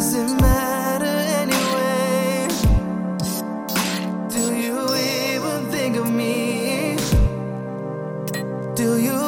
does it matter anyway? Do you even think of me? Do you?